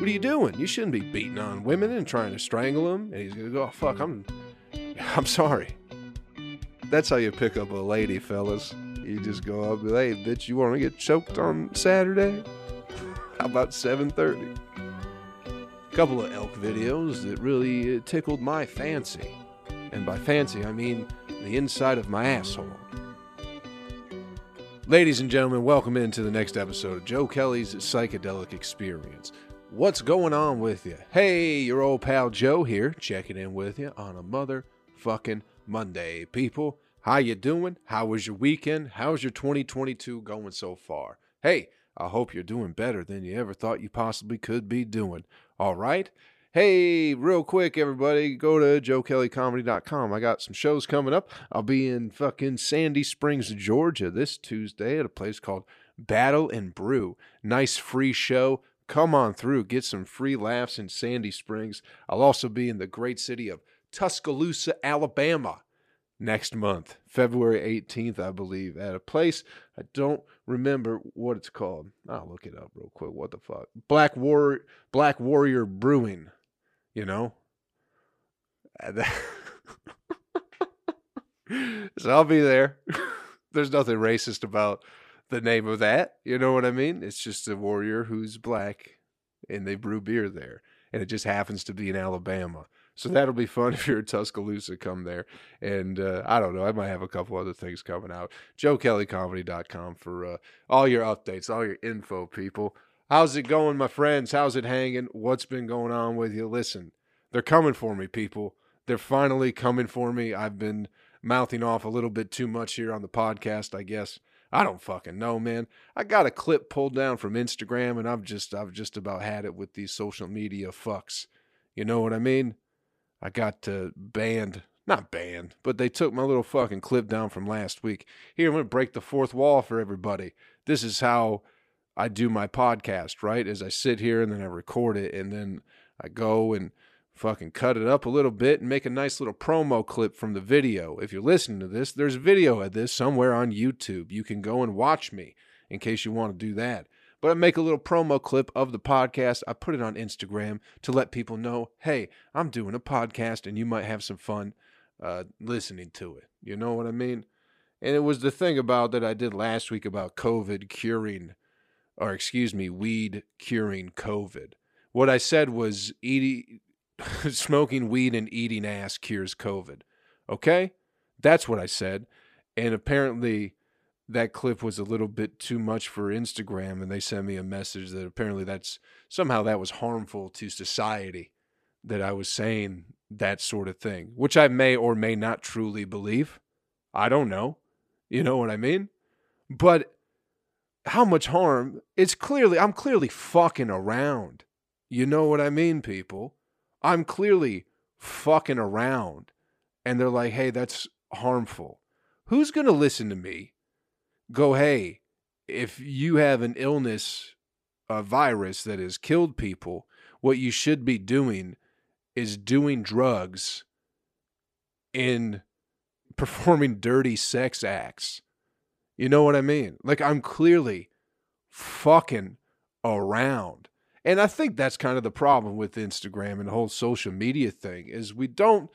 What are you doing? You shouldn't be beating on women and trying to strangle them. And he's gonna go, oh, fuck, I'm, I'm sorry. That's how you pick up a lady, fellas. You just go up, hey, bitch, you want to get choked on Saturday? How about 7:30? Couple of elk videos that really uh, tickled my fancy, and by fancy I mean the inside of my asshole. Ladies and gentlemen, welcome into the next episode of Joe Kelly's Psychedelic Experience. What's going on with you? Hey, your old pal Joe here, checking in with you on a motherfucking Monday, people. How you doing? How was your weekend? How's your 2022 going so far? Hey, I hope you're doing better than you ever thought you possibly could be doing. All right? Hey, real quick, everybody, go to joekellycomedy.com. I got some shows coming up. I'll be in fucking Sandy Springs, Georgia this Tuesday at a place called Battle and Brew. Nice free show. Come on through, get some free laughs in Sandy Springs. I'll also be in the great city of Tuscaloosa, Alabama next month, February 18th, I believe, at a place I don't remember what it's called. I'll look it up real quick. What the fuck? Black War Black Warrior Brewing, you know? so I'll be there. There's nothing racist about the name of that. You know what I mean? It's just a warrior who's black and they brew beer there. And it just happens to be in Alabama. So that'll be fun if you're in Tuscaloosa, come there. And uh, I don't know, I might have a couple other things coming out. JoeKellyComedy.com for uh, all your updates, all your info, people. How's it going, my friends? How's it hanging? What's been going on with you? Listen, they're coming for me, people. They're finally coming for me. I've been mouthing off a little bit too much here on the podcast, I guess. I don't fucking know, man. I got a clip pulled down from Instagram and I've just I've just about had it with these social media fucks. You know what I mean? I got uh, banned, not banned, but they took my little fucking clip down from last week. Here, I'm going to break the fourth wall for everybody. This is how I do my podcast, right? As I sit here and then I record it and then I go and fucking cut it up a little bit and make a nice little promo clip from the video. If you're listening to this, there's a video of this somewhere on YouTube. You can go and watch me in case you want to do that. But I make a little promo clip of the podcast. I put it on Instagram to let people know, hey, I'm doing a podcast and you might have some fun uh, listening to it. You know what I mean? And it was the thing about that I did last week about COVID curing, or excuse me, weed curing COVID. What I said was eating, smoking weed and eating ass cures COVID. Okay? That's what I said. And apparently, that clip was a little bit too much for Instagram and they sent me a message that apparently that's somehow that was harmful to society that I was saying that sort of thing, which I may or may not truly believe. I don't know. You know what I mean? But how much harm? It's clearly I'm clearly fucking around. You know what I mean, people? I'm clearly fucking around. And they're like, "Hey, that's harmful." Who's going to listen to me go, hey, if you have an illness, a virus that has killed people, what you should be doing is doing drugs in performing dirty sex acts. You know what I mean? Like, I'm clearly fucking around. And I think that's kind of the problem with Instagram and the whole social media thing is we don't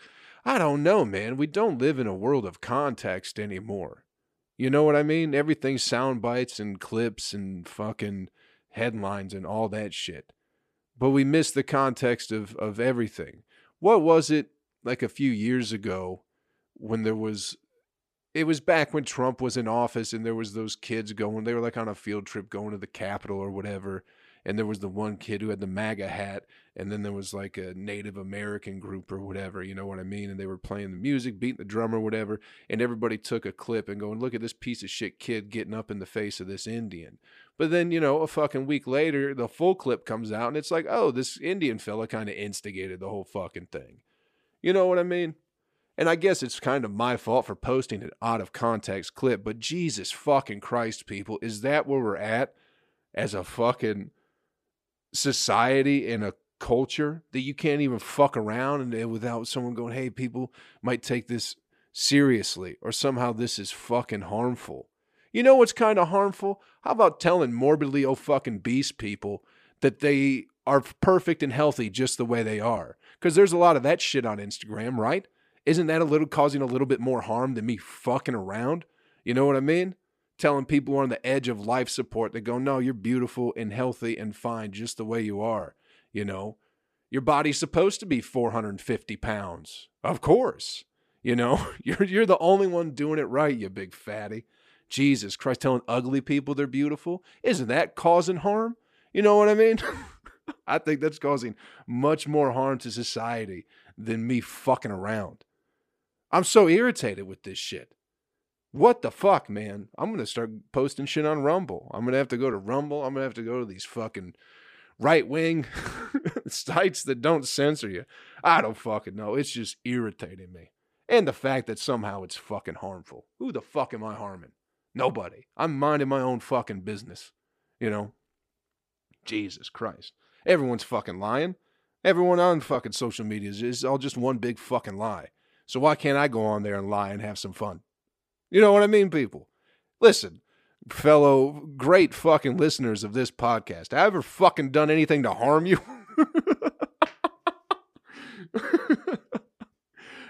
I don't know, man. We don't live in a world of context anymore. You know what I mean? Everything's sound bites and clips and fucking headlines and all that shit. But we miss the context of, of everything. What was it like a few years ago when there was it was back when Trump was in office and there was those kids going they were like on a field trip going to the Capitol or whatever and there was the one kid who had the MAGA hat, and then there was like a Native American group or whatever, you know what I mean? And they were playing the music, beating the drum or whatever, and everybody took a clip and going, look at this piece of shit kid getting up in the face of this Indian. But then, you know, a fucking week later, the full clip comes out, and it's like, oh, this Indian fella kind of instigated the whole fucking thing. You know what I mean? And I guess it's kind of my fault for posting an out of context clip, but Jesus fucking Christ, people, is that where we're at as a fucking society and a culture that you can't even fuck around and without someone going, hey, people might take this seriously or somehow this is fucking harmful. You know what's kind of harmful? How about telling morbidly oh fucking beast people that they are perfect and healthy just the way they are. Because there's a lot of that shit on Instagram, right? Isn't that a little causing a little bit more harm than me fucking around? You know what I mean? Telling people who are on the edge of life support that go, no, you're beautiful and healthy and fine just the way you are. You know, your body's supposed to be 450 pounds. Of course. You know, you're, you're the only one doing it right, you big fatty. Jesus Christ, telling ugly people they're beautiful. Isn't that causing harm? You know what I mean? I think that's causing much more harm to society than me fucking around. I'm so irritated with this shit. What the fuck, man? I'm gonna start posting shit on Rumble. I'm gonna have to go to Rumble. I'm gonna have to go to these fucking right wing sites that don't censor you. I don't fucking know. It's just irritating me. And the fact that somehow it's fucking harmful. Who the fuck am I harming? Nobody. I'm minding my own fucking business. You know? Jesus Christ. Everyone's fucking lying. Everyone on fucking social media is, all just one big fucking lie. So why can't I go on there and lie and have some fun? You know what I mean, people? Listen, fellow great fucking listeners of this podcast, have I ever fucking done anything to harm you?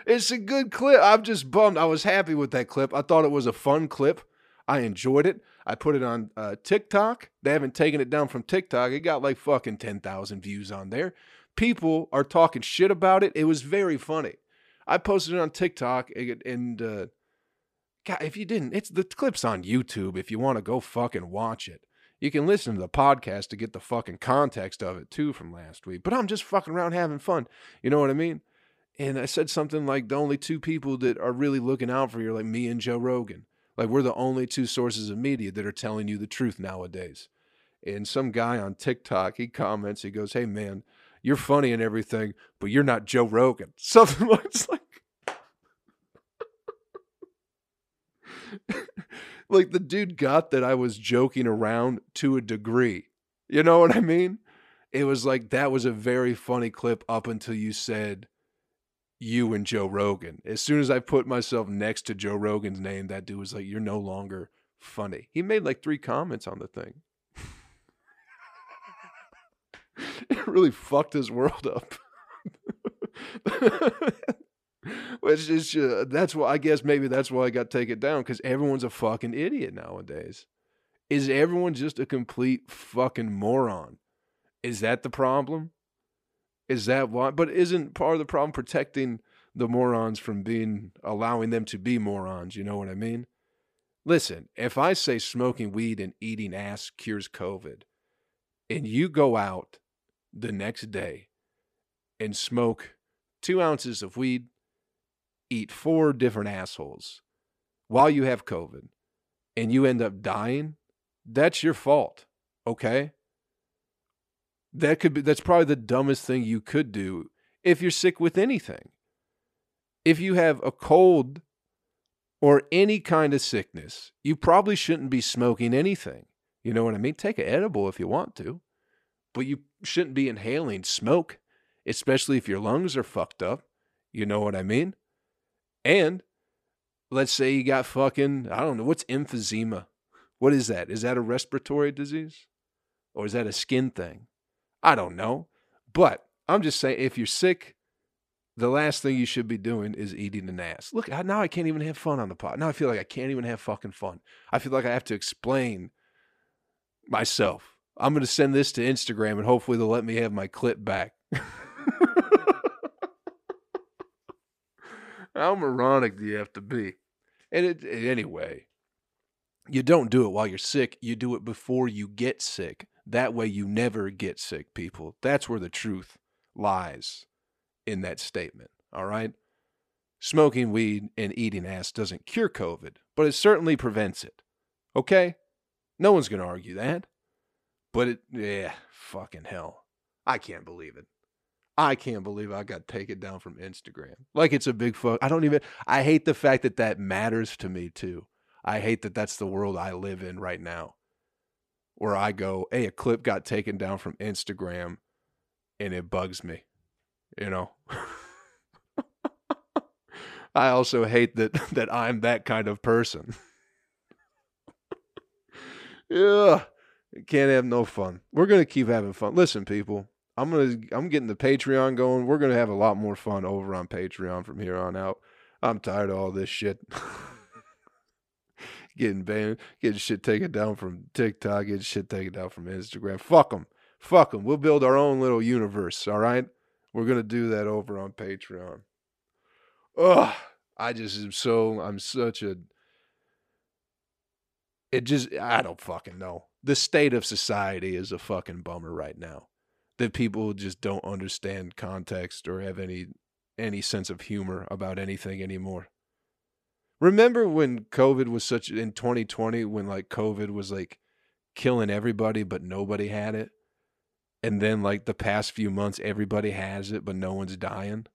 it's a good clip. I'm just bummed. I was happy with that clip. I thought it was a fun clip. I enjoyed it. I put it on uh, TikTok. They haven't taken it down from TikTok. It got like fucking 10,000 views on there. People are talking shit about it. It was very funny. I posted it on TikTok and, uh, God, if you didn't, it's the clip's on YouTube if you want to go fucking watch it. You can listen to the podcast to get the fucking context of it too from last week. But I'm just fucking around having fun. You know what I mean? And I said something like the only two people that are really looking out for you are like me and Joe Rogan. Like we're the only two sources of media that are telling you the truth nowadays. And some guy on TikTok, he comments, he goes, Hey man, you're funny and everything, but you're not Joe Rogan. Something like, like like the dude got that I was joking around to a degree. You know what I mean? It was like that was a very funny clip up until you said you and Joe Rogan. As soon as I put myself next to Joe Rogan's name, that dude was like, You're no longer funny. He made like three comments on the thing. it really fucked his world up. Which is uh, that's why I guess maybe that's why I got taken down because everyone's a fucking idiot nowadays. Is everyone just a complete fucking moron? Is that the problem? Is that why? But isn't part of the problem protecting the morons from being allowing them to be morons? You know what I mean? Listen, if I say smoking weed and eating ass cures COVID, and you go out the next day and smoke two ounces of weed, eat four different assholes while you have COVID, and you end up dying, that's your fault. Okay? that could be that's probably the dumbest thing you could do if you're sick with anything. If you have a cold or any kind of sickness, you probably shouldn't be smoking anything. You know what I mean? Take an edible if you want to, but you shouldn't be inhaling smoke, especially if your lungs are fucked up. You know what I mean? And let's say you got fucking, I don't know, what's emphysema? What is that? Is that a respiratory disease? Or is that a skin thing? I don't know. But I'm just saying, if you're sick, the last thing you should be doing is eating an ass. Look, now I can't even have fun on the pot. Now I feel like I can't even have fucking fun. I feel like I have to explain myself. I'm going to send this to Instagram and hopefully they'll let me have my clip back. How moronic do you have to be? And it, anyway, you don't do it while you're sick. You do it before you get sick. That way you never get sick, people. That's where the truth lies in that statement. All right? Smoking weed and eating ass doesn't cure COVID, but it certainly prevents it. Okay? No one's going to argue that. But it, yeah, fucking hell. I can't believe it. I can't believe I got taken down from Instagram. Like it's a big fuck. I don't even, I hate the fact that that matters to me too. I hate that that's the world I live in right now where I go, hey, a clip got taken down from Instagram and it bugs me, you know? I also hate that that I'm that kind of person. yeah, can't have no fun. We're gonna keep having fun. Listen, people, I'm gonna I'm getting the Patreon going. We're gonna have a lot more fun over on Patreon from here on out. I'm tired of all this shit. getting banned, getting shit taken down from TikTok, getting shit taken down from Instagram. Fuck them. Fuck them. We'll build our own little universe, all right? We're going to do that over on Patreon. Ugh. I just am so, I'm such a, it just, I don't fucking know. The state of society is a fucking bummer right now. That people just don't understand context or have any any sense of humor about anything anymore. Remember when COVID was such in 2020 when like COVID was like killing everybody but nobody had it? And then like the past few months everybody has it but no one's dying?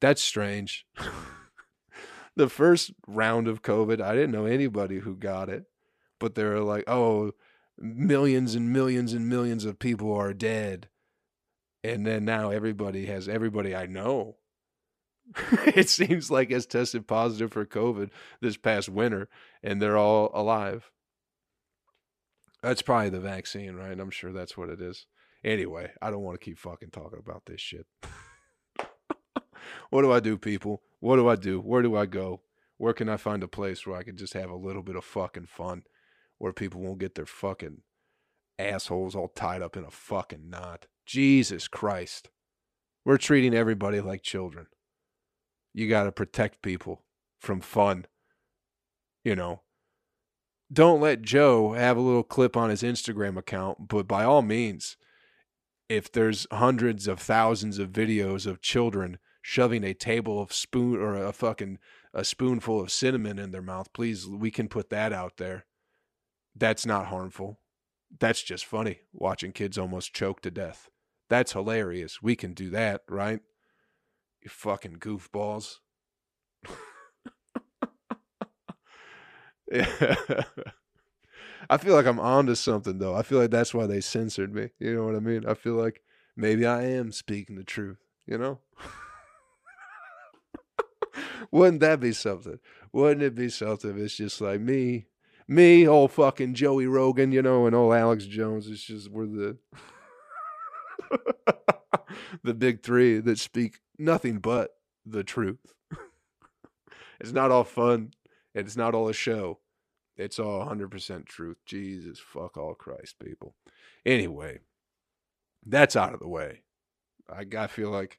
That's strange. the first round of COVID, I didn't know anybody who got it, but they were like, "Oh, millions and millions and millions of people are dead." And then now everybody has everybody I know it seems like has tested positive for COVID this past winter, and they're all alive. That's probably the vaccine, right? I'm sure that's what it is. Anyway, I don't want to keep fucking talking about this shit. what do I do, people? What do I do? Where do I go? Where can I find a place where I can just have a little bit of fucking fun where people won't get their fucking assholes all tied up in a fucking knot? Jesus Christ. We're treating everybody like children you got to protect people from fun. You know, don't let Joe have a little clip on his Instagram account, but by all means, if there's hundreds of thousands of videos of children shoving a table of spoon or a fucking a spoonful of cinnamon in their mouth, please, we can put that out there. That's not harmful. That's just funny watching kids almost choke to death. That's hilarious. We can do that, right? You fucking goofballs. yeah. I feel like I'm onto something though. I feel like that's why they censored me. You know what I mean? I feel like maybe I am speaking the truth, you know? Wouldn't that be something? Wouldn't it be something? If it's just like me, me, old fucking Joey Rogan, you know, and old Alex Jones. It's just we're the the big three that speak nothing but the truth. it's not all fun. It's not all a show. It's all 100% truth. Jesus, fuck all Christ, people. Anyway, that's out of the way. I, I feel like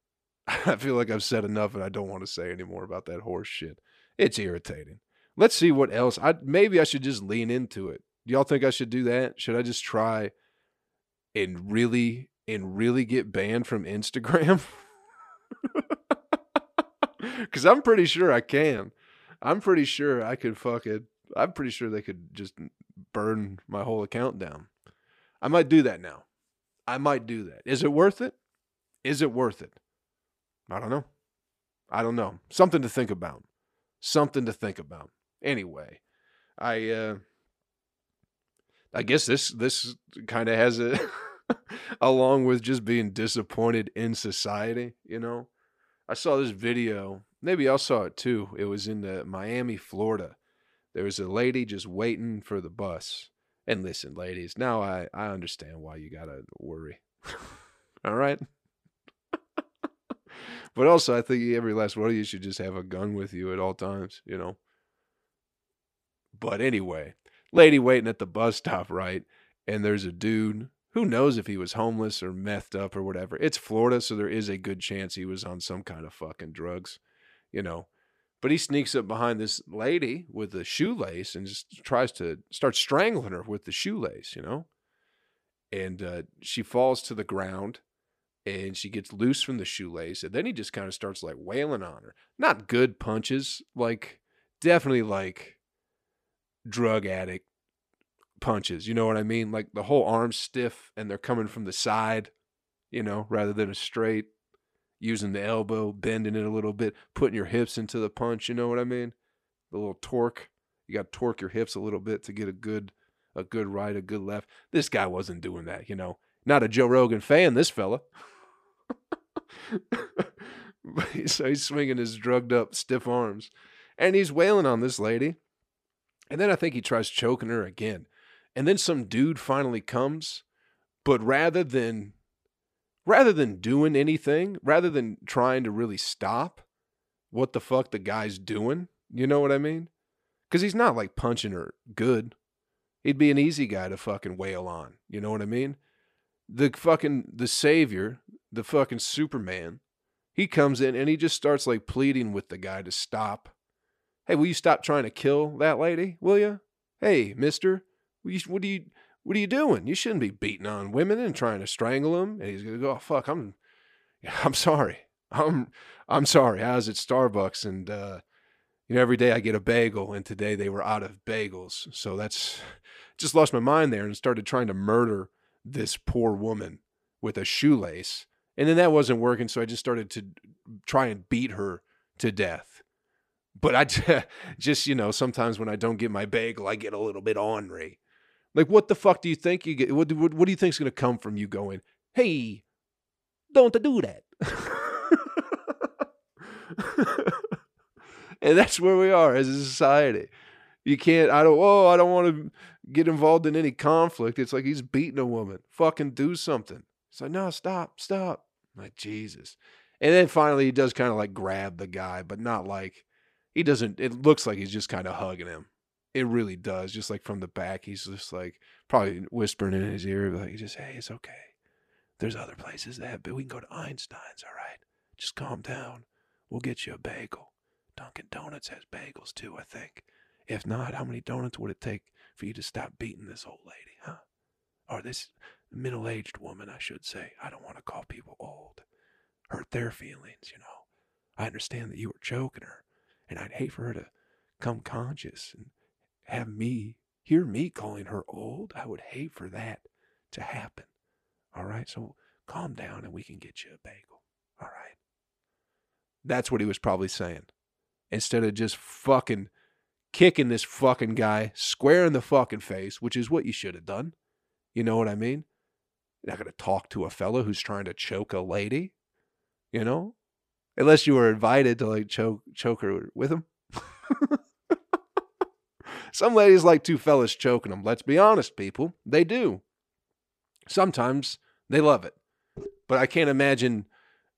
I feel like I've said enough and I don't want to say anymore about that horse shit. It's irritating. Let's see what else. I maybe I should just lean into it. Do y'all think I should do that? Should I just try and really and really get banned from Instagram? Because I'm pretty sure I can. I'm pretty sure I could fuck it. I'm pretty sure they could just burn my whole account down. I might do that now. I might do that. Is it worth it? Is it worth it? I don't know. I don't know. Something to think about. Something to think about. Anyway, I uh I guess this this kind of has a along with just being disappointed in society, you know. I saw this video. Maybe I saw it too. It was in the Miami, Florida. There was a lady just waiting for the bus. And listen, ladies, now I, I understand why you gotta worry. All right. but also, I think every last one of you should just have a gun with you at all times, you know. But anyway, lady waiting at the bus stop, right? And there's a dude who knows if he was homeless or methed up or whatever. It's Florida, so there is a good chance he was on some kind of fucking drugs, you know. But he sneaks up behind this lady with a shoelace and just tries to start strangling her with the shoelace, you know. And uh, she falls to the ground and she gets loose from the shoelace. And then he just kind of starts like wailing on her. Not good punches, like definitely like drug addict punches. You know what I mean? Like the whole arm's stiff and they're coming from the side, you know, rather than a straight, using the elbow, bending it a little bit, putting your hips into the punch. You know what I mean? The little torque. You got to torque your hips a little bit to get a good, a good right, a good left. This guy wasn't doing that, you know. Not a Joe Rogan fan, this fella. so he's swinging his drugged up, stiff arms, and he's wailing on this lady. And then I think he tries choking her again. And then some dude finally comes, but rather than rather than doing anything, rather than trying to really stop what the fuck the guy's doing, you know what I mean? Because he's not like punching her good. He'd be an easy guy to fucking wail on. You know what I mean? The fucking, the savior, the fucking Superman, he comes in and he just starts like pleading with the guy to stop. Hey, will you stop trying to kill that lady? Will you? Hey, mister, what are you, what are you doing? You shouldn't be beating on women and trying to strangle them. And he's gonna go, oh, fuck, I'm, I'm sorry. I'm, I'm sorry. I was at Starbucks and, uh, you know, every day I get a bagel, and today they were out of bagels. So that's just lost my mind there and started trying to murder this poor woman with a shoelace. And then that wasn't working, so I just started to try and beat her to death. But I just, you know, sometimes when I don't get my bagel, I get a little bit ornery. Like, what the fuck do you think you get? What, what, what do you think's going to come from you going, hey, don't do that? and that's where we are as a society. You can't, I don't, oh, I don't want to get involved in any conflict. It's like he's beating a woman. Fucking do something. It's like, no, stop, stop. I'm like, Jesus. And then finally he does kind of like grab the guy, but not like, he doesn't, it looks like he's just kind of hugging him. It really does. Just like from the back, he's just like probably whispering in his ear, like, just, hey, it's okay. There's other places that but we can go to Einstein's, all right? Just calm down. We'll get you a bagel. Dunkin' Donuts has bagels too, I think. If not, how many donuts would it take for you to stop beating this old lady, huh? Or this middle aged woman, I should say. I don't want to call people old. Hurt their feelings, you know. I understand that you were choking her, and I'd hate for her to come conscious and have me hear me calling her old. I would hate for that to happen. All right, so calm down and we can get you a bagel. All right. That's what he was probably saying. Instead of just fucking kicking this fucking guy square in the fucking face, which is what you should have done. You know what I mean? You're not going to talk to a fella who's trying to choke a lady, you know? Unless you were invited to like choke choke her with him. Some ladies like two fellas choking them. Let's be honest, people. They do. Sometimes they love it. But I can't imagine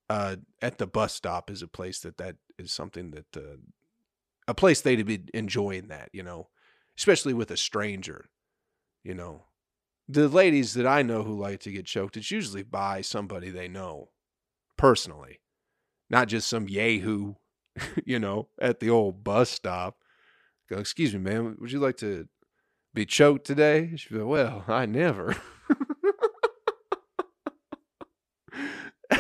uh, at the bus stop is a place that that is something that uh, a place they'd be enjoying that, you know, especially with a stranger, you know. The ladies that I know who like to get choked, it's usually by somebody they know personally, not just some yahoo, you know, at the old bus stop Go, excuse me, man, would you like to be choked today? She'd be like, well, I never.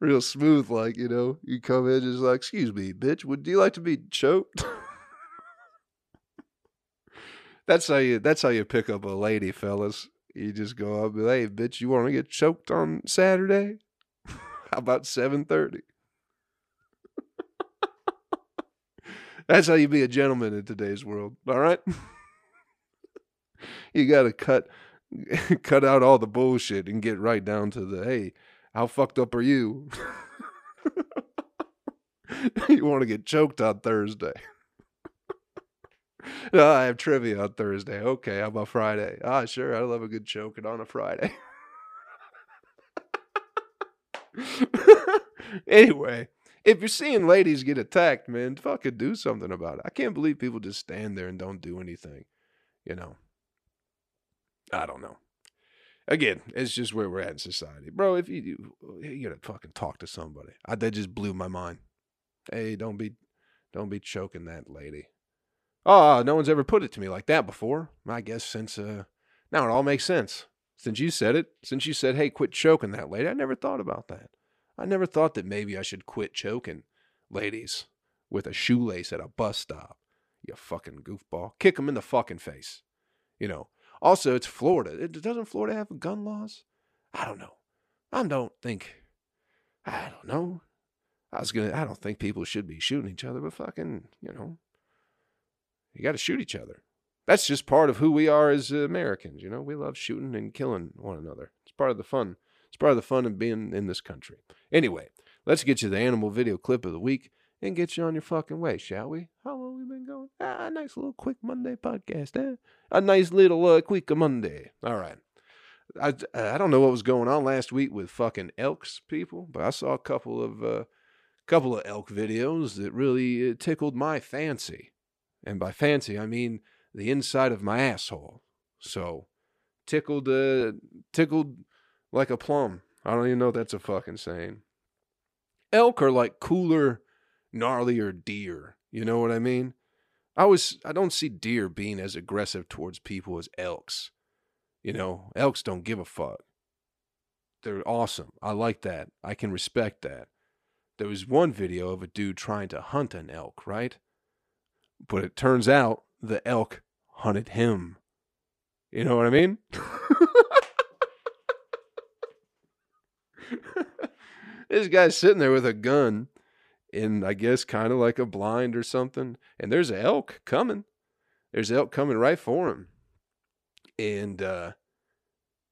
Real smooth, like, you know, you come in just like, excuse me, bitch, would you like to be choked? that's how you that's how you pick up a lady, fellas. You just go up and be like, hey, bitch, you want to get choked on Saturday? How about seven thirty? That's how you be a gentleman in today's world. All right. you got to cut cut out all the bullshit and get right down to the hey, how fucked up are you? you want to get choked on Thursday. oh, I have trivia on Thursday. Okay, how about Friday? Ah, sure, I love a good choking on a Friday. anyway, if you're seeing ladies get attacked, man, fucking do something about it. I can't believe people just stand there and don't do anything. You know, I don't know. Again, it's just where we're at in society, bro. If you you gotta fucking talk to somebody, I, that just blew my mind. Hey, don't be, don't be choking that lady. Oh, no one's ever put it to me like that before. I guess since uh, now it all makes sense. Since you said it, since you said, "Hey, quit choking that lady," I never thought about that. I never thought that maybe I should quit choking ladies with a shoelace at a bus stop. You fucking goofball. Kick them in the fucking face. You know. Also, it's Florida. It, Doesn't Florida have gun laws? I don't know. I don't think. I don't know. I was gonna. I don't think people should be shooting each other, but fucking, you know, you got to shoot each other. That's just part of who we are as Americans. You know, we love shooting and killing one another. It's part of the fun. It's part of the fun of being in this country. Anyway, let's get you the animal video clip of the week and get you on your fucking way, shall we? How long we been going? Ah, a nice little quick Monday podcast, eh? A nice little uh, quick Monday. All right. I I don't know what was going on last week with fucking elks people, but I saw a couple of uh, couple of elk videos that really uh, tickled my fancy, and by fancy I mean the inside of my asshole. So tickled uh, tickled like a plum. I don't even know if that's a fucking saying. Elk are like cooler, gnarlier deer. You know what I mean? I was I don't see deer being as aggressive towards people as elks. You know, elks don't give a fuck. They're awesome. I like that. I can respect that. There was one video of a dude trying to hunt an elk, right? But it turns out the elk hunted him. You know what I mean? this guy's sitting there with a gun in, I guess, kind of like a blind or something. And there's an elk coming. There's elk coming right for him. And uh,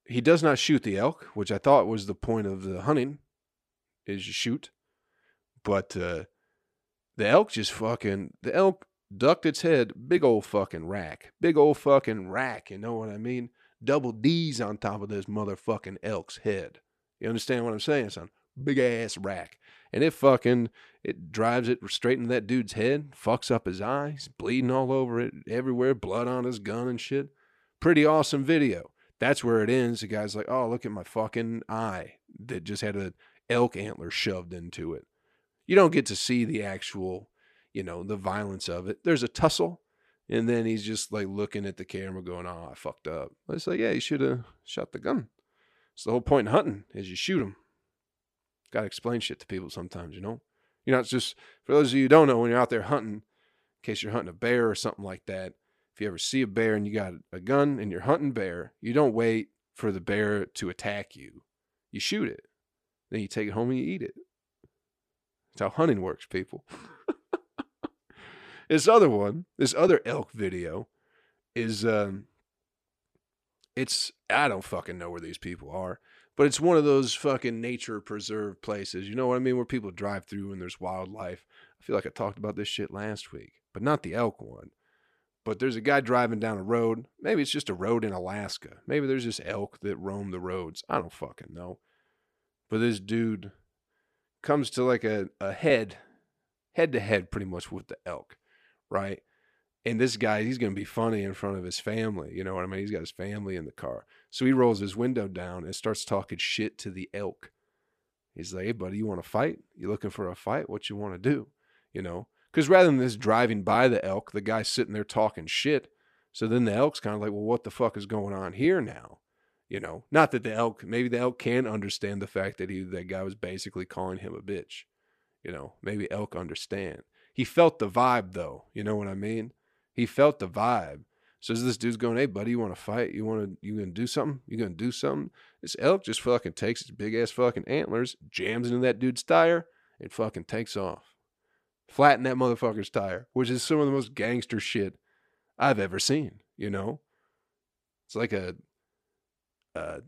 he does not shoot the elk, which I thought was the point of the hunting, is you shoot. But uh, the elk just fucking, the elk ducked its head, big old fucking rack. Big old fucking rack, you know what I mean? Double D's on top of this motherfucking elk's head. You understand what I'm saying, son? Big ass rack. And it fucking it drives it straight into that dude's head, fucks up his eyes, bleeding all over it everywhere, blood on his gun and shit. Pretty awesome video. That's where it ends. The guy's like, "Oh, look at my fucking eye that just had a elk antler shoved into it." You don't get to see the actual, you know, the violence of it. There's a tussle, and then he's just like looking at the camera, going, "Oh, I fucked up." It's like, yeah, you should have shot the gun. It's the whole point in hunting is you shoot them. Got to explain shit to people sometimes, you know. You're not just for those of you who don't know when you're out there hunting, in case you're hunting a bear or something like that. If you ever see a bear and you got a gun and you're hunting bear, you don't wait for the bear to attack you. You shoot it. Then you take it home and you eat it. That's how hunting works, people. this other one, this other elk video is um it's I don't fucking know where these people are, but it's one of those fucking nature preserve places. You know what I mean? Where people drive through and there's wildlife. I feel like I talked about this shit last week, but not the elk one. But there's a guy driving down a road. Maybe it's just a road in Alaska. Maybe there's just elk that roam the roads. I don't fucking know. But this dude comes to like a, a head, head to head pretty much with the elk, right? And this guy, he's going to be funny in front of his family. You know what I mean? He's got his family in the car. So he rolls his window down and starts talking shit to the elk. He's like, hey, buddy, you want to fight? You looking for a fight? What you want to do? You know? Because rather than this driving by the elk, the guy's sitting there talking shit. So then the elk's kind of like, well, what the fuck is going on here now? You know, not that the elk, maybe the elk can understand the fact that he, that guy was basically calling him a bitch. You know, maybe elk understand. He felt the vibe though. You know what I mean? He felt the vibe. So this dude's going, "Hey, buddy, you want to fight? You want to? You gonna do something? You gonna do something?" This elk just fucking takes his big ass fucking antlers, jams into that dude's tire, and fucking takes off. Flatten that motherfucker's tire, which is some of the most gangster shit I've ever seen. You know, it's like a, uh,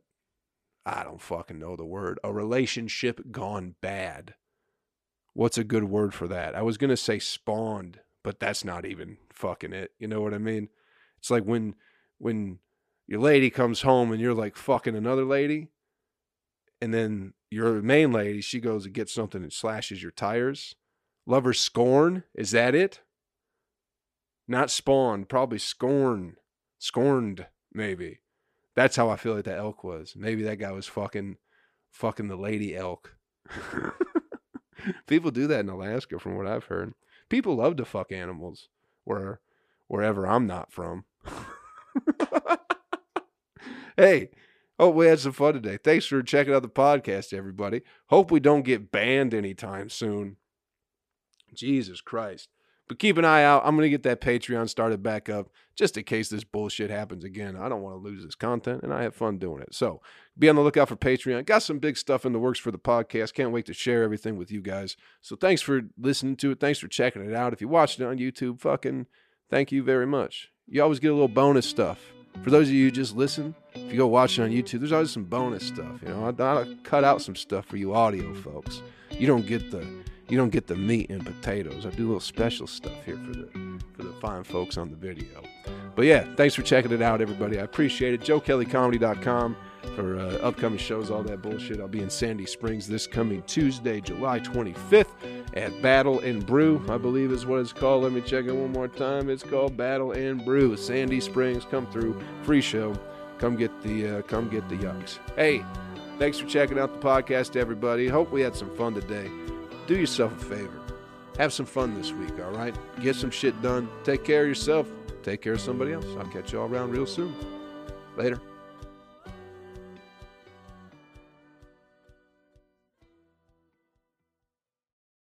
I don't fucking know the word, a relationship gone bad. What's a good word for that? I was gonna say spawned, but that's not even fucking it. You know what I mean? It's like when when your lady comes home and you're like fucking another lady, and then your main lady she goes and gets something and slashes your tires. Lover scorn is that it? Not spawned, probably scorn, scorned maybe. That's how I feel like that elk was. Maybe that guy was fucking fucking the lady elk. People do that in Alaska, from what I've heard. People love to fuck animals where wherever I'm not from. hey, hope we had some fun today. Thanks for checking out the podcast, everybody. Hope we don't get banned anytime soon. Jesus Christ. But keep an eye out. I'm going to get that Patreon started back up just in case this bullshit happens again. I don't want to lose this content, and I have fun doing it. So be on the lookout for Patreon. Got some big stuff in the works for the podcast. Can't wait to share everything with you guys. So thanks for listening to it. Thanks for checking it out. If you watched it on YouTube, fucking thank you very much. You always get a little bonus stuff. For those of you who just listen, if you go watch it on YouTube, there's always some bonus stuff. You know, I, I cut out some stuff for you audio folks. You don't get the you don't get the meat and potatoes. I do a little special stuff here for the for the fine folks on the video. But yeah, thanks for checking it out, everybody. I appreciate it. JoeKellyComedy.com. for uh, upcoming shows, all that bullshit. I'll be in Sandy Springs this coming Tuesday, July 25th at Battle and Brew, I believe is what it's called. Let me check it one more time. It's called Battle and Brew. Sandy Springs, come through, free show. Come get the uh, come get the yucks. Hey, thanks for checking out the podcast, everybody. Hope we had some fun today. Do yourself a favor. Have some fun this week, all right? Get some shit done. Take care of yourself. Take care of somebody else. I'll catch you all around real soon. Later.